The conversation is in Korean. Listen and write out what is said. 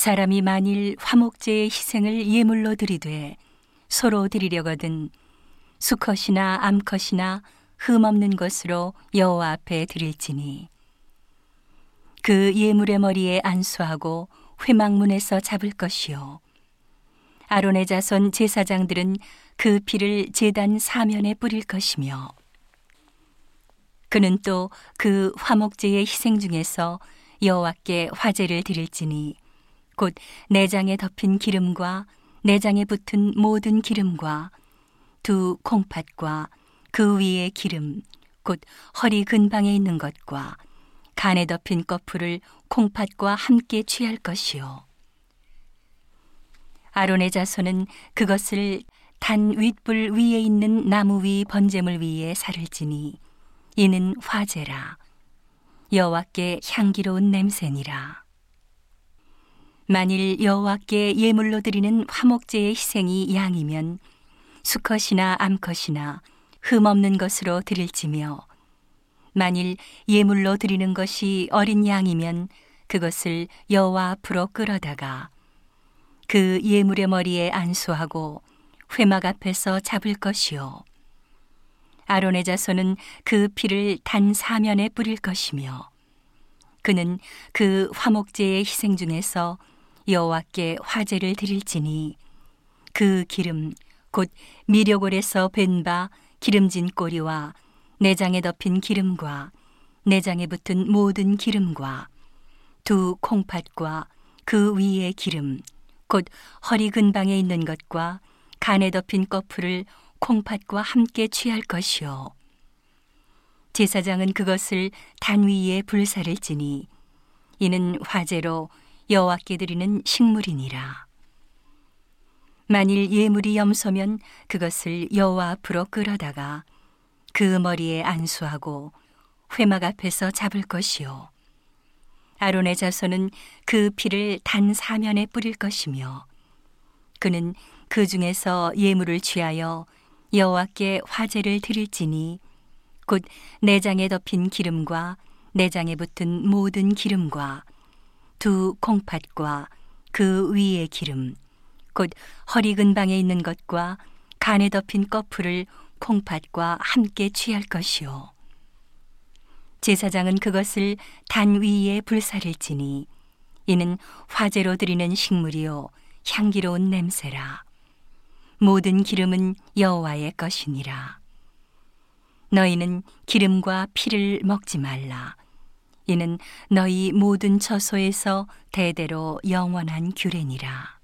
사람이 만일 화목제의 희생을 예물로 드리되 서로 드리려거든 수컷이나 암컷이나 흠없는 것으로 여호와 앞에 드릴지니. 그 예물의 머리에 안수하고 회막문에서 잡을 것이요. 아론의 자손 제사장들은 그 피를 제단 사면에 뿌릴 것이며. 그는 또 그 화목제의 희생 중에서 여호와께 화제를 드릴지니 곧 내장에 덮인 기름과 내장에 붙은 모든 기름과 두 콩팥과 그 위에 기름 곧 허리 근방에 있는 것과 간에 덮인 꺼풀을 콩팥과 함께 취할 것이요. 아론의 자손은 그것을 단 윗불 위에 있는 나무 위 번제물 위에 살을지니 이는 화제라. 여호와께 향기로운 냄새니라 만일 여호와께 예물로 드리는 화목제의 희생이 양이면 수컷이나 암컷이나 흠 없는 것으로 드릴지며 만일 예물로 드리는 것이 어린 양이면 그것을 여호와 앞으로 끌어다가 그 예물의 머리에 안수하고 회막 앞에서 잡을 것이요 아론의 자손은 그 피를 단 사면에 뿌릴 것이며 그는 그 화목제의 희생 중에서 여호와께 화제를 드릴지니 그 기름 곧 미려골에서 벤바 기름진 꼬리와 내장에 덮인 기름과 내장에 붙은 모든 기름과 두 콩팥과 그 위에 기름 곧 허리 근방에 있는 것과 간에 덮인 꺼풀을 콩팥과 함께 취할 것이요. 제사장은 그것을 단 위에 불사를 지니 이는 화제로 여호와께 드리는 식물이니라. 만일 예물이 염소면 그것을 여호와 앞으로 끌어다가 그 머리에 안수하고 회막 앞에서 잡을 것이요. 아론의 자손은 그 피를 단 사면에 뿌릴 것이며 그는 그 중에서 예물을 취하여 여호와께 화제를 드릴지니 곧 내장에 덮인 기름과 내장에 붙은 모든 기름과 두 콩팥과 그 위의 기름 곧 허리 근방에 있는 것과 간에 덮인 꺼풀을 콩팥과 함께 취할 것이요 제사장은 그것을 단 위에 불사를 지니 이는 화제로 드리는 식물이요 향기로운 냄새라. 모든 기름은 여호와의 것이니라. 너희는 기름과 피를 먹지 말라 이는 너희 모든 처소에서 대대로 영원한 규례니라